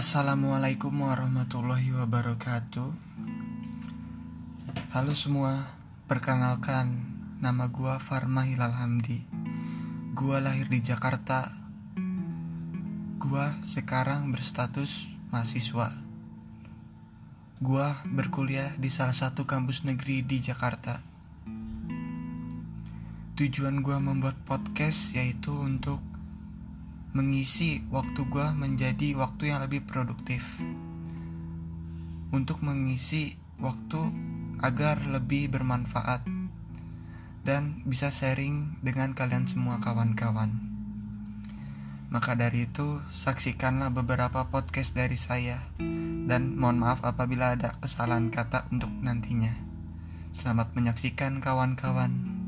Assalamualaikum warahmatullahi wabarakatuh. Halo semua, perkenalkan nama gua Farma Hilal Hamdi. Gua lahir di Jakarta. Gua sekarang berstatus mahasiswa. Gua berkuliah di salah satu kampus negeri di Jakarta. Tujuan gua membuat podcast yaitu untuk mengisi waktu gue menjadi waktu yang lebih produktif untuk mengisi waktu agar lebih bermanfaat dan bisa sharing dengan kalian semua kawan-kawan. Maka dari itu, saksikanlah beberapa podcast dari saya dan mohon maaf apabila ada kesalahan kata untuk nantinya. Selamat menyaksikan kawan-kawan.